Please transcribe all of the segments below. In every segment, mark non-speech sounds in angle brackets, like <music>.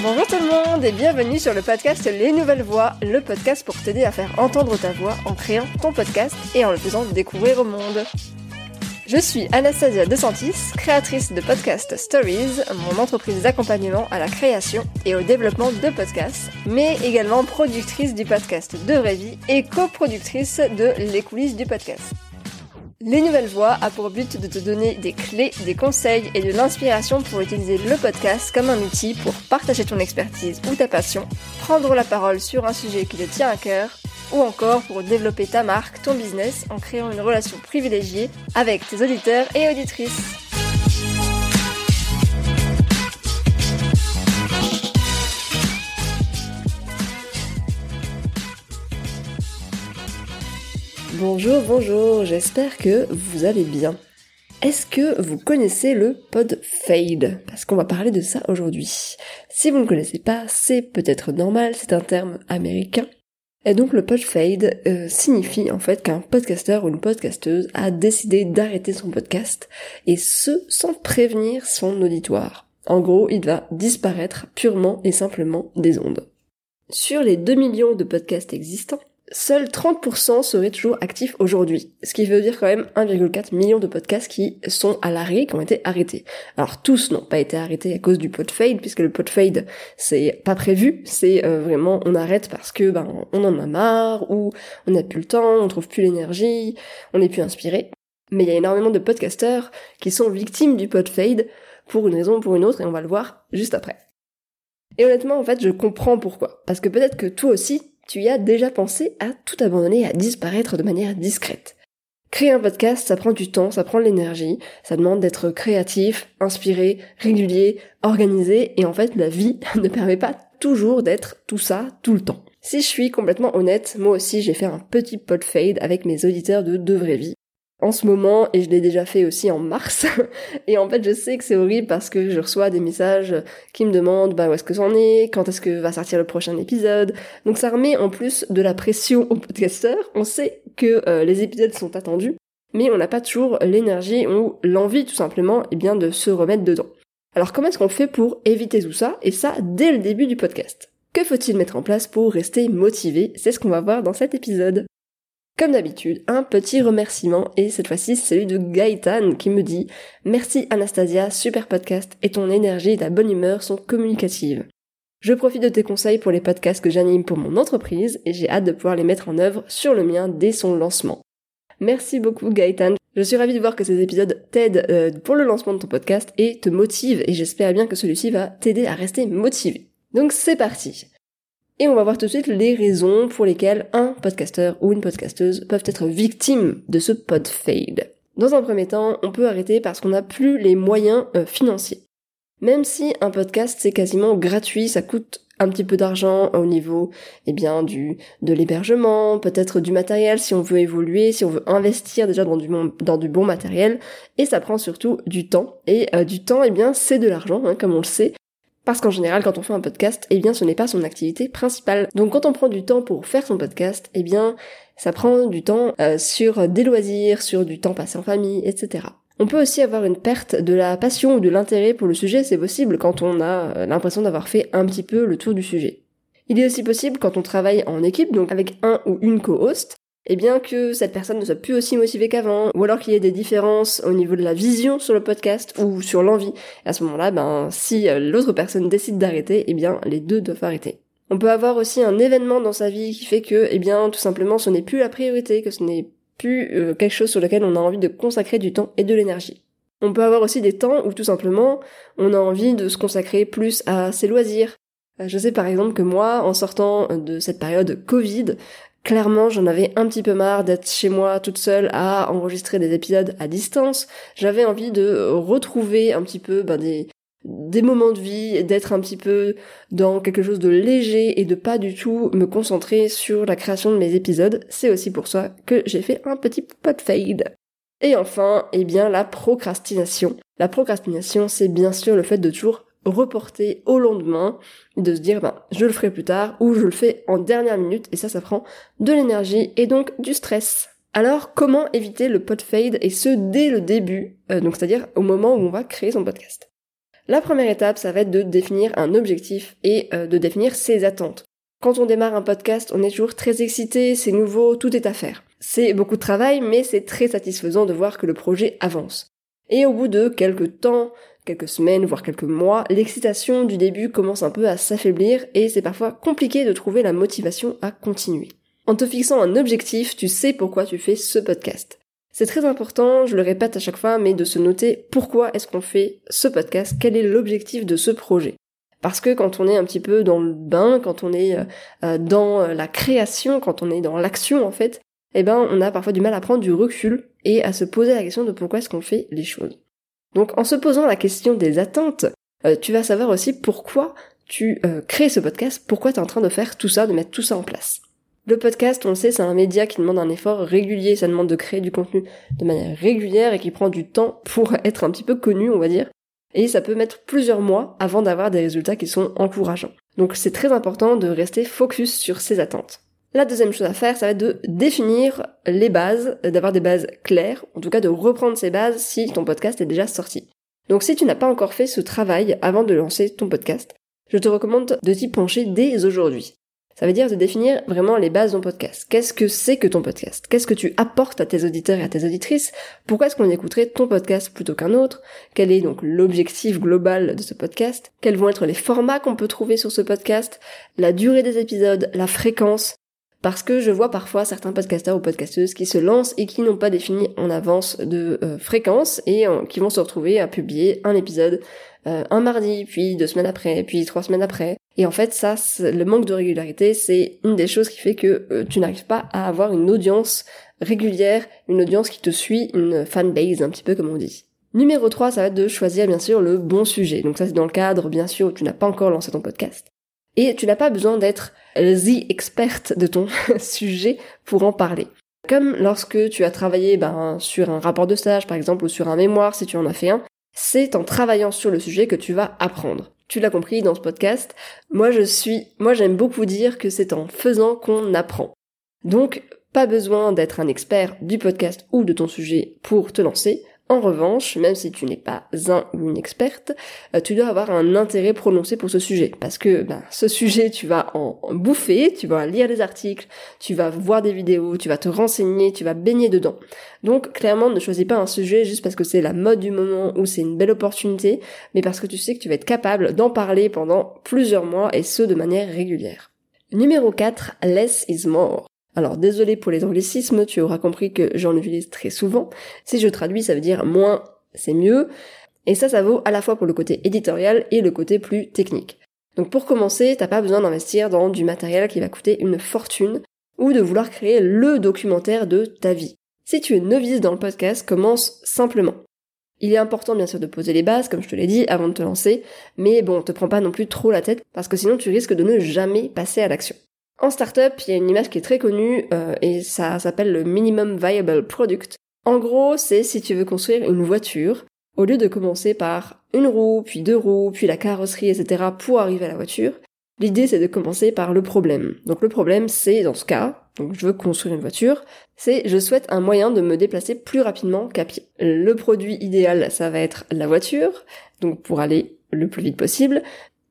Bonjour tout le monde et bienvenue sur le podcast Les Nouvelles Voix, le podcast pour t'aider à faire entendre ta voix en créant ton podcast et en le faisant découvrir au monde. Je suis Anastasia DeSantis, créatrice de Podcast Stories, mon entreprise d'accompagnement à la création et au développement de podcasts, mais également productrice du podcast De Vraie Vie et coproductrice de Les coulisses du podcast. Les Nouvelles Voix a pour but de te donner des clés, des conseils et de l'inspiration pour utiliser le podcast comme un outil pour partager ton expertise ou ta passion, prendre la parole sur un sujet qui te tient à cœur ou encore pour développer ta marque, ton business en créant une relation privilégiée avec tes auditeurs et auditrices. Bonjour, bonjour, j'espère que vous allez bien. Est-ce que vous connaissez le pod fade Parce qu'on va parler de ça aujourd'hui. Si vous ne connaissez pas, c'est peut-être normal, c'est un terme américain et donc le pod fade euh, signifie en fait qu'un podcasteur ou une podcasteuse a décidé d'arrêter son podcast et ce sans prévenir son auditoire. En gros, il va disparaître purement et simplement des ondes. Sur les 2 millions de podcasts existants, seuls 30% seraient toujours actifs aujourd'hui. Ce qui veut dire quand même 1,4 million de podcasts qui sont à l'arrêt, qui ont été arrêtés. Alors tous n'ont pas été arrêtés à cause du pod fade, puisque le pod fade, c'est pas prévu, c'est euh, vraiment on arrête parce que ben on en a marre, ou on n'a plus le temps, on trouve plus l'énergie, on n'est plus inspiré. Mais il y a énormément de podcasteurs qui sont victimes du pod fade pour une raison ou pour une autre, et on va le voir juste après. Et honnêtement, en fait, je comprends pourquoi. Parce que peut-être que toi aussi, tu y as déjà pensé à tout abandonner, à disparaître de manière discrète. Créer un podcast, ça prend du temps, ça prend de l'énergie, ça demande d'être créatif, inspiré, régulier, organisé, et en fait la vie <laughs> ne permet pas toujours d'être tout ça tout le temps. Si je suis complètement honnête, moi aussi j'ai fait un petit pod fade avec mes auditeurs de De Vraie Vie en ce moment et je l'ai déjà fait aussi en mars. <laughs> et en fait, je sais que c'est horrible parce que je reçois des messages qui me demandent bah où est-ce que c'en est, quand est-ce que va sortir le prochain épisode. Donc ça remet en plus de la pression aux podcasteurs. On sait que euh, les épisodes sont attendus, mais on n'a pas toujours l'énergie ou l'envie tout simplement eh bien de se remettre dedans. Alors comment est-ce qu'on fait pour éviter tout ça et ça dès le début du podcast? Que faut-il mettre en place pour rester motivé? C'est ce qu'on va voir dans cet épisode. Comme d'habitude, un petit remerciement et cette fois-ci celui de Gaëtan qui me dit Merci Anastasia, super podcast et ton énergie et ta bonne humeur sont communicatives. Je profite de tes conseils pour les podcasts que j'anime pour mon entreprise et j'ai hâte de pouvoir les mettre en œuvre sur le mien dès son lancement. Merci beaucoup Gaëtan. Je suis ravie de voir que ces épisodes t'aident euh, pour le lancement de ton podcast et te motivent et j'espère bien que celui-ci va t'aider à rester motivé. Donc c'est parti. Et on va voir tout de suite les raisons pour lesquelles un podcasteur ou une podcasteuse peuvent être victimes de ce pod fade. Dans un premier temps, on peut arrêter parce qu'on n'a plus les moyens euh, financiers. Même si un podcast c'est quasiment gratuit, ça coûte un petit peu d'argent au niveau eh bien du de l'hébergement, peut-être du matériel si on veut évoluer, si on veut investir déjà dans du bon, dans du bon matériel et ça prend surtout du temps et euh, du temps eh bien c'est de l'argent hein, comme on le sait parce qu'en général, quand on fait un podcast, eh bien, ce n'est pas son activité principale. Donc, quand on prend du temps pour faire son podcast, eh bien, ça prend du temps euh, sur des loisirs, sur du temps passé en famille, etc. On peut aussi avoir une perte de la passion ou de l'intérêt pour le sujet, c'est possible quand on a euh, l'impression d'avoir fait un petit peu le tour du sujet. Il est aussi possible quand on travaille en équipe, donc avec un ou une co-host, et bien que cette personne ne soit plus aussi motivée qu'avant, ou alors qu'il y ait des différences au niveau de la vision sur le podcast ou sur l'envie. à ce moment-là, ben, si euh, l'autre personne décide d'arrêter, eh bien, les deux doivent arrêter. On peut avoir aussi un événement dans sa vie qui fait que, eh bien, tout simplement, ce n'est plus la priorité, que ce n'est plus euh, quelque chose sur lequel on a envie de consacrer du temps et de l'énergie. On peut avoir aussi des temps où tout simplement on a envie de se consacrer plus à ses loisirs. Euh, je sais par exemple que moi, en sortant de cette période Covid, Clairement, j'en avais un petit peu marre d'être chez moi toute seule à enregistrer des épisodes à distance. J'avais envie de retrouver un petit peu ben, des, moments de vie, d'être un petit peu dans quelque chose de léger et de pas du tout me concentrer sur la création de mes épisodes. C'est aussi pour ça que j'ai fait un petit pot fade. Et enfin, eh bien, la procrastination. La procrastination, c'est bien sûr le fait de toujours reporter au lendemain, de se dire ben je le ferai plus tard ou je le fais en dernière minute et ça ça prend de l'énergie et donc du stress. Alors comment éviter le pod fade et ce dès le début, euh, donc c'est-à-dire au moment où on va créer son podcast? La première étape, ça va être de définir un objectif et euh, de définir ses attentes. Quand on démarre un podcast, on est toujours très excité, c'est nouveau, tout est à faire. C'est beaucoup de travail, mais c'est très satisfaisant de voir que le projet avance. Et au bout de quelques temps, quelques semaines, voire quelques mois, l'excitation du début commence un peu à s'affaiblir et c'est parfois compliqué de trouver la motivation à continuer. En te fixant un objectif, tu sais pourquoi tu fais ce podcast. C'est très important, je le répète à chaque fois, mais de se noter pourquoi est-ce qu'on fait ce podcast, quel est l'objectif de ce projet. Parce que quand on est un petit peu dans le bain, quand on est euh, dans la création, quand on est dans l'action en fait, eh ben on a parfois du mal à prendre du recul et à se poser la question de pourquoi est-ce qu'on fait les choses. Donc en se posant la question des attentes, euh, tu vas savoir aussi pourquoi tu euh, crées ce podcast, pourquoi tu es en train de faire tout ça, de mettre tout ça en place. Le podcast, on le sait, c'est un média qui demande un effort régulier, ça demande de créer du contenu de manière régulière et qui prend du temps pour <laughs> être un petit peu connu, on va dire. Et ça peut mettre plusieurs mois avant d'avoir des résultats qui sont encourageants. Donc c'est très important de rester focus sur ses attentes. La deuxième chose à faire, ça va être de définir les bases, d'avoir des bases claires, en tout cas de reprendre ces bases si ton podcast est déjà sorti. Donc si tu n'as pas encore fait ce travail avant de lancer ton podcast, je te recommande de t'y pencher dès aujourd'hui. Ça veut dire de définir vraiment les bases de ton podcast. Qu'est-ce que c'est que ton podcast? Qu'est-ce que tu apportes à tes auditeurs et à tes auditrices? Pourquoi est-ce qu'on écouterait ton podcast plutôt qu'un autre? Quel est donc l'objectif global de ce podcast? Quels vont être les formats qu'on peut trouver sur ce podcast? La durée des épisodes, la fréquence? Parce que je vois parfois certains podcasteurs ou podcasteuses qui se lancent et qui n'ont pas défini en avance de euh, fréquence et euh, qui vont se retrouver à publier un épisode euh, un mardi, puis deux semaines après, puis trois semaines après. Et en fait, ça, le manque de régularité, c'est une des choses qui fait que tu n'arrives pas à avoir une audience régulière, une audience qui te suit, une fanbase un petit peu comme on dit. Numéro 3, ça va être de choisir bien sûr le bon sujet. Donc ça c'est dans le cadre bien sûr où tu n'as pas encore lancé ton podcast. Et tu n'as pas besoin d'être the experte de ton <laughs> sujet pour en parler. Comme lorsque tu as travaillé ben, sur un rapport de stage par exemple ou sur un mémoire si tu en as fait un, c'est en travaillant sur le sujet que tu vas apprendre. Tu l'as compris dans ce podcast, moi je suis, moi j'aime beaucoup dire que c'est en faisant qu'on apprend. Donc pas besoin d'être un expert du podcast ou de ton sujet pour te lancer. En revanche, même si tu n'es pas un ou une experte, euh, tu dois avoir un intérêt prononcé pour ce sujet. Parce que ben, ce <laughs> sujet, tu vas en, bouffer, tu vas lire des articles, tu vas voir des vidéos, tu vas te renseigner, tu vas baigner dedans. Donc clairement, ne choisis pas un sujet juste parce que c'est la mode du moment ou c'est une belle opportunité, mais parce que tu sais que tu vas être capable d'en parler pendant plusieurs mois et ce de manière régulière. Numéro 4, less is more. Alors désolé pour les anglicismes, tu auras compris que j'en utilise très souvent. Si je traduis, ça veut dire moins, c'est mieux. Et ça, ça vaut à la fois pour le côté éditorial et le côté plus technique. Donc pour commencer, t'as pas besoin d'investir dans du matériel qui va coûter une fortune ou de vouloir créer le documentaire de ta vie. Si tu es novice dans le podcast, commence simplement. Il est important bien sûr de poser les bases, comme je te l'ai dit, avant de te lancer, mais bon, te prends pas non plus trop la tête, parce que sinon tu risques de ne jamais passer à l'action. En startup, il y a une image qui est très connue euh, et ça s'appelle le minimum viable product. En gros, c'est si tu veux construire une voiture, au lieu de commencer par une roue, puis deux roues, puis la carrosserie, etc. pour arriver à la voiture, l'idée c'est de commencer par le problème. Donc le problème c'est, dans ce cas, donc je veux construire une voiture, c'est je souhaite un moyen de me déplacer plus rapidement qu'à pied. Le produit idéal, ça va être la voiture, donc pour aller le plus vite possible.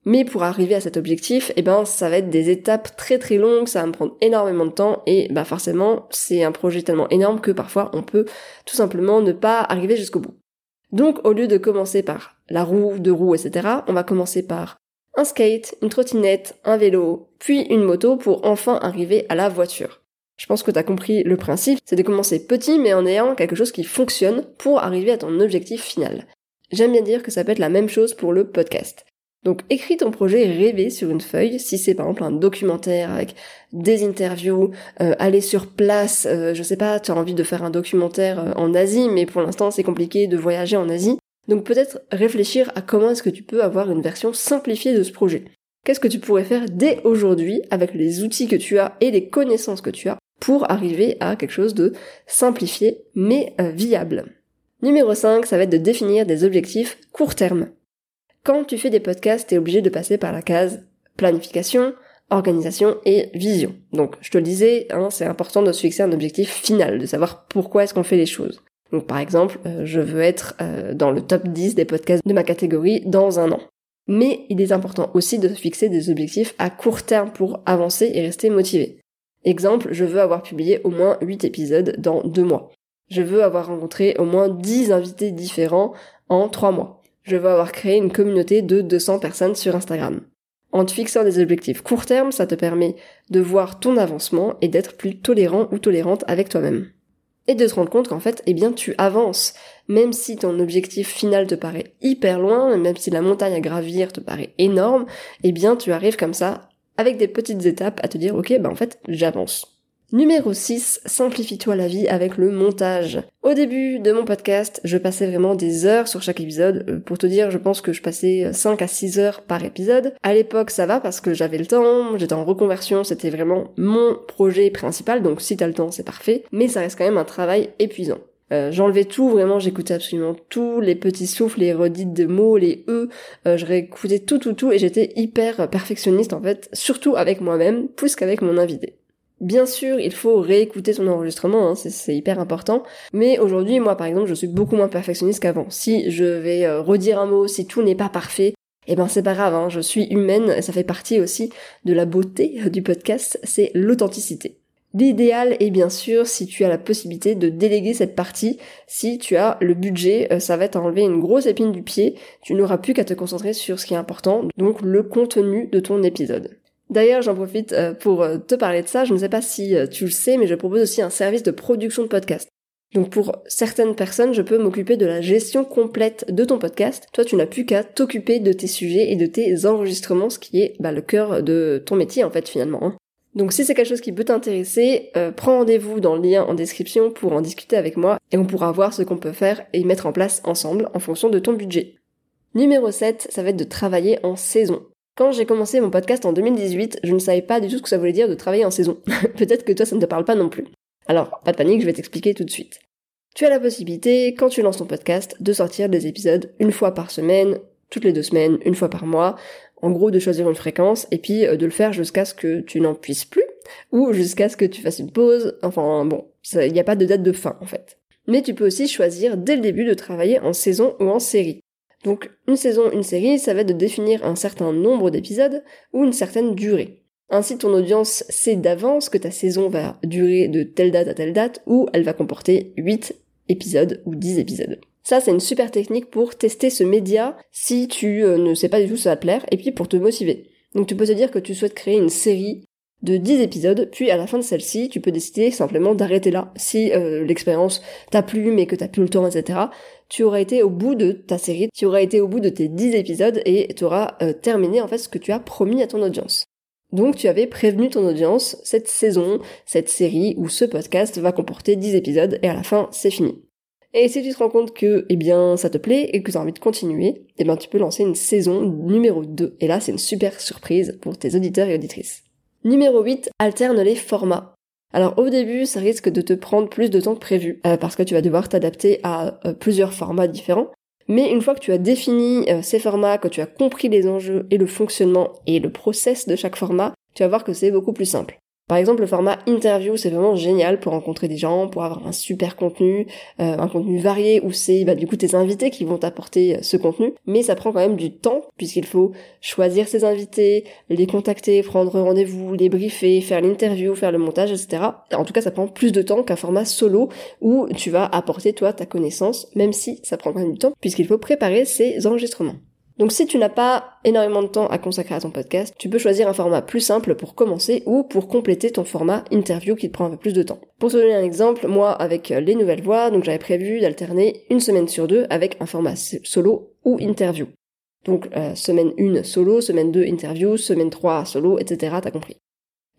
Mais pour arriver à cet objectif, eh ben, ça va être des étapes très très longues, ça va me prendre énormément de temps et bah forcément, c'est un projet tellement énorme que parfois on peut tout simplement ne pas arriver jusqu'au bout. Donc, au lieu de commencer par la roue, deux roues, etc., on va commencer par un skate, une trottinette, un vélo, puis une moto pour enfin arriver à la voiture. Je pense que tu as compris le principe, c'est de commencer petit mais en ayant quelque chose qui fonctionne pour arriver à ton objectif final. J'aime bien dire que ça peut être la même chose pour le podcast. Donc écris ton projet rêvé sur une feuille, si c'est par exemple un documentaire avec des interviews, euh, aller sur place, euh, je sais pas, tu as envie de faire un documentaire euh, en Asie, mais pour l'instant c'est compliqué de voyager en Asie. Donc peut-être réfléchir à comment est-ce que tu peux avoir une version simplifiée de ce projet. Qu'est-ce que tu pourrais faire dès aujourd'hui avec les outils que tu as et les connaissances que tu as pour arriver à quelque chose de simplifié mais viable? Numéro 5, ça va être de définir des objectifs court terme. Quand tu fais des podcasts, t'es obligé de passer par la case planification, organisation et vision. Donc, je te le disais, hein, c'est important de se fixer un objectif final, de savoir pourquoi est-ce qu'on fait les choses. Donc par exemple, euh, je veux être euh, dans le top 10 des podcasts de ma catégorie dans un an. Mais il est important aussi de fixer des objectifs à court terme pour avancer et rester motivé. Exemple, je veux avoir publié au moins 8 épisodes dans 2 mois. Je veux avoir rencontré au moins 10 invités différents en 3 mois. Je veux avoir créé une communauté de 200 personnes sur Instagram. En te fixant des objectifs court terme, ça te permet de voir ton avancement et d'être plus tolérant ou tolérante avec toi-même et de te rendre compte qu'en fait, eh bien, tu avances. Même si ton objectif final te paraît hyper loin, même si la montagne à gravir te paraît énorme, eh bien, tu arrives comme ça, avec des petites étapes, à te dire, ok, bah en fait, j'avance. Numéro 6, simplifie-toi la vie avec le montage. Au début de mon podcast, je passais vraiment des heures sur chaque épisode. Euh, pour te dire, je pense que je passais 5 à 6 heures par épisode. À l'époque, ça va parce que j'avais le temps, j'étais en reconversion, c'était vraiment mon projet principal, donc si t'as le temps, c'est parfait. Mais ça reste quand même un travail épuisant. Euh, j'enlevais tout, vraiment, j'écoutais absolument tout, les petits souffles, les redites de mots, les e, euh, je réécoutais tout, tout, tout, et j'étais hyper perfectionniste en fait, surtout avec moi-même, plus qu'avec mon invité. Bien sûr, il faut réécouter son enregistrement, hein, c'est hyper important. Mais aujourd'hui, moi par exemple, je suis beaucoup moins perfectionniste qu'avant. Si je vais euh, redire un mot, si tout n'est pas parfait, eh ben c'est pas grave, hein, je suis humaine, ça fait partie aussi de la beauté du podcast, c'est l'authenticité. L'idéal est bien sûr si tu as la possibilité de déléguer cette partie, si tu as le budget, euh, ça va t'enlever une grosse épine du pied, tu n'auras plus qu'à te concentrer sur ce qui est important, donc le contenu de ton épisode. D'ailleurs, j'en profite euh, pour euh, te parler de ça. Je ne sais pas si euh, tu le sais, mais je propose aussi un service de production de podcast. Donc pour certaines personnes, je peux m'occuper de la gestion complète de ton podcast. Toi, tu n'as plus qu'à t'occuper de tes sujets et de tes enregistrements, ce qui est bah, le cœur de ton métier en fait finalement. Hein. Donc si c'est quelque chose qui peut t'intéresser, prends rendez-vous dans le lien en description pour en discuter avec moi et on pourra voir ce qu'on peut faire et mettre en place ensemble en fonction de ton budget. Numéro 7, ça va être de travailler en saison. Quand j'ai commencé mon podcast en 2018, je ne savais pas du tout ce que ça voulait dire de travailler en saison. <laughs> Peut-être que toi ça ne te parle pas non plus. Alors, pas de panique, je vais t'expliquer tout de suite. Tu as la possibilité, quand tu lances ton podcast, de sortir des épisodes une fois par semaine, toutes les deux semaines, une fois par mois. En gros, de choisir une fréquence et puis euh, de le faire jusqu'à ce que tu n'en puisses plus ou jusqu'à ce que tu fasses une pause. Enfin bon, il n'y a pas de date de fin en fait. Mais tu peux aussi choisir dès le début de travailler en saison ou en série. Donc une saison, une série, ça va être de définir un certain nombre d'épisodes ou une certaine durée. Ainsi ton audience sait d'avance que ta saison va durer de telle date à telle date ou elle va comporter 8 épisodes ou 10 épisodes. Ça, c'est une super technique pour tester ce média si tu euh, ne sais pas du tout si ça va plaire et puis pour te motiver. Donc tu peux te dire que tu souhaites créer une série de 10 épisodes, puis à la fin de celle-ci, tu peux décider simplement d'arrêter là. Si euh, l'expérience t'a plu mais que t'as plus le temps, etc., tu auras été au bout de ta série, tu auras été au bout de tes 10 épisodes et tu auras euh, terminé en fait ce que tu as promis à ton audience. Donc tu avais prévenu ton audience, cette saison, cette série ou ce podcast va comporter 10 épisodes et à la fin c'est fini. Et si tu te rends compte que, eh bien, ça te plaît et que tu as envie de continuer, eh bien, tu peux lancer une saison numéro 2. Et là, c'est une super surprise pour tes auditeurs et auditrices. Numéro 8, alterne les formats. Alors au début, ça risque de te prendre plus de temps que prévu, euh, parce que tu vas devoir t'adapter à euh, plusieurs formats différents. Mais une fois que tu as défini euh, ces formats, que tu as compris les enjeux et le fonctionnement et le process de chaque format, tu vas voir que c'est beaucoup plus simple. Par exemple, le format interview, c'est vraiment génial pour rencontrer des gens, pour avoir un super contenu, euh, un contenu varié où c'est bah, du coup tes invités qui vont t'apporter euh, ce contenu, mais ça prend quand même du temps puisqu'il faut choisir ses invités, les contacter, prendre rendez-vous, les briefer, faire l'interview, faire le montage, etc. En tout cas, ça prend plus de temps qu'un format solo où tu vas apporter toi ta connaissance, même si ça prend quand même du temps puisqu'il faut préparer ses enregistrements. Donc si tu n'as pas énormément de temps à consacrer à ton podcast, tu peux choisir un format plus simple pour commencer ou pour compléter ton format interview qui te prend un peu plus de temps. Pour te donner un exemple, moi avec les nouvelles voix, donc j'avais prévu d'alterner une semaine sur deux avec un format solo ou interview. Donc euh, semaine 1 solo, semaine 2 interview, semaine 3 solo, etc. T'as compris.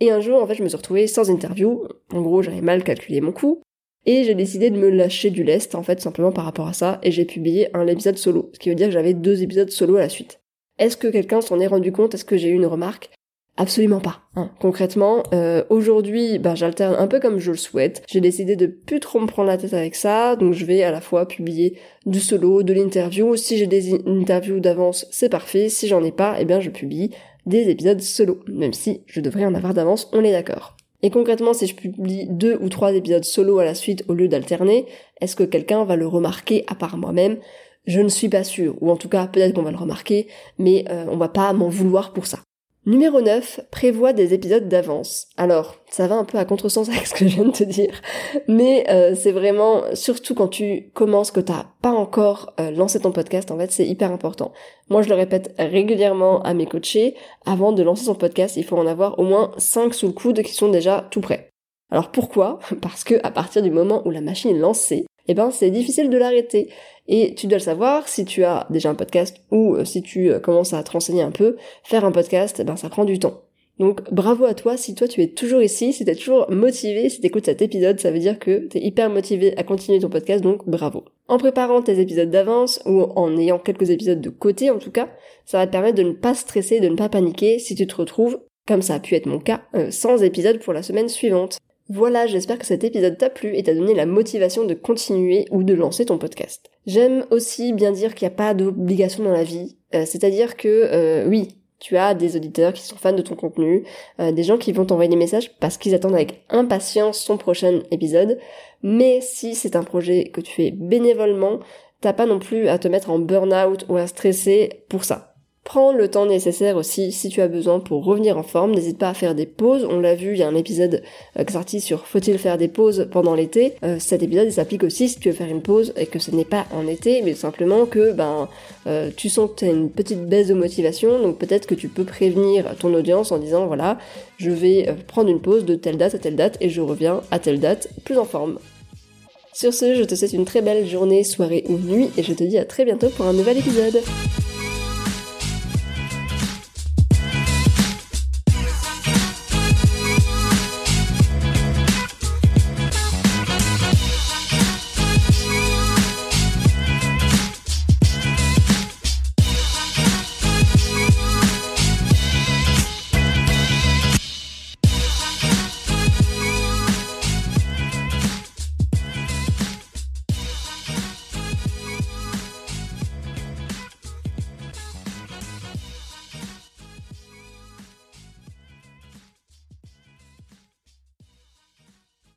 Et un jour, en fait, je me suis retrouvée sans interview. En gros, j'avais mal calculé mon coût. Et j'ai décidé de me lâcher du lest, en fait, simplement par rapport à ça, et j'ai publié un épisode solo, ce qui veut dire que j'avais deux épisodes solo à la suite. Est-ce que quelqu'un s'en est rendu compte? Est-ce que j'ai eu une remarque? Absolument pas. Hein. Concrètement, euh, aujourd'hui, bah, j'alterne un peu comme je le souhaite. J'ai décidé de plus trop me prendre la tête avec ça, donc je vais à la fois publier du solo, de l'interview. Si j'ai des interviews d'avance, c'est parfait. Si j'en ai pas, eh bien je publie des épisodes solo, même si je devrais en avoir d'avance, on est d'accord. Et concrètement, si je publie deux ou trois épisodes solo à la suite au lieu d'alterner, est-ce que quelqu'un va le remarquer à part moi-même? Je ne suis pas sûre, ou en tout cas peut-être qu'on va le remarquer, mais euh, on va pas m'en vouloir pour ça. Numéro 9, prévoit des épisodes d'avance. Alors, ça va un peu à contresens avec ce que je viens de te dire, mais euh, c'est vraiment, surtout quand tu commences, que t'as pas encore euh, lancé ton podcast, en fait, c'est hyper important. Moi, je le répète régulièrement à mes coachés, avant de lancer son podcast, il faut en avoir au moins 5 sous le coude qui sont déjà tout prêts. Alors pourquoi? Parce que à partir du moment où la machine est lancée, eh ben c'est difficile de l'arrêter. Et tu dois le savoir, si tu as déjà un podcast ou euh, si tu euh, commences à te renseigner un peu, faire un podcast, eh ben ça prend du temps. Donc bravo à toi si toi tu es toujours ici, si tu es toujours motivé, si tu écoutes cet épisode, ça veut dire que tu es hyper motivé à continuer ton podcast, donc bravo. En préparant tes épisodes d'avance ou en ayant quelques épisodes de côté en tout cas, ça va te permettre de ne pas stresser, de ne pas paniquer si tu te retrouves, comme ça a pu être mon cas, euh, sans épisode pour la semaine suivante. Voilà, j'espère que cet épisode t'a plu et t'a donné la motivation de continuer ou de lancer ton podcast. J'aime aussi bien dire qu'il n'y a pas d'obligation dans la vie, euh, c'est-à-dire que euh, oui, tu as des auditeurs qui sont fans de ton contenu, euh, des gens qui vont t'envoyer des messages parce qu'ils attendent avec impatience ton prochain épisode, mais si c'est un projet que tu fais bénévolement, t'as pas non plus à te mettre en burn-out ou à stresser pour ça. Prends le temps nécessaire aussi si tu as besoin pour revenir en forme. N'hésite pas à faire des pauses. On l'a vu, il y a un épisode euh, qui sorti sur faut-il faire des pauses pendant l'été. Euh, cet épisode s'applique aussi si tu veux faire une pause et que ce n'est pas en été, mais simplement que ben euh, tu sens que tu as une petite baisse de motivation. Donc peut-être que tu peux prévenir ton audience en disant voilà, je vais prendre une pause de telle date à telle date et je reviens à telle date plus en forme. Sur ce, je te souhaite une très belle journée, soirée ou nuit et je te dis à très bientôt pour un nouvel épisode.